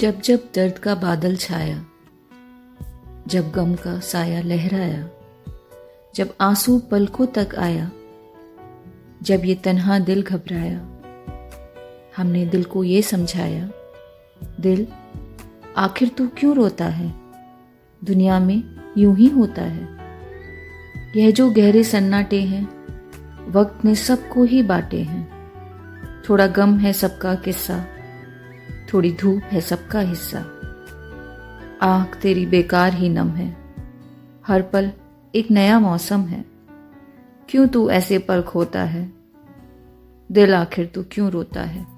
जब जब दर्द का बादल छाया, जब गम का साया लहराया, जब आँसू पलकों तक आया, जब ये तन्हा दिल घबराया, हमने दिल को ये समझाया, दिल, आखिर तू क्यों रोता है? दुनिया में यूँ ही होता है। यह जो गहरे सन्नाटे हैं, वक्त ने सबको ही बांटे हैं। थोड़ा गम है सबका किस्सा। थोड़ी धूप है सबका हिस्सा। आँख तेरी बेकार ही नम है। हर पल एक नया मौसम है। क्यों तू ऐसे पल खोता है? दिल आखिर तू क्यों रोता है?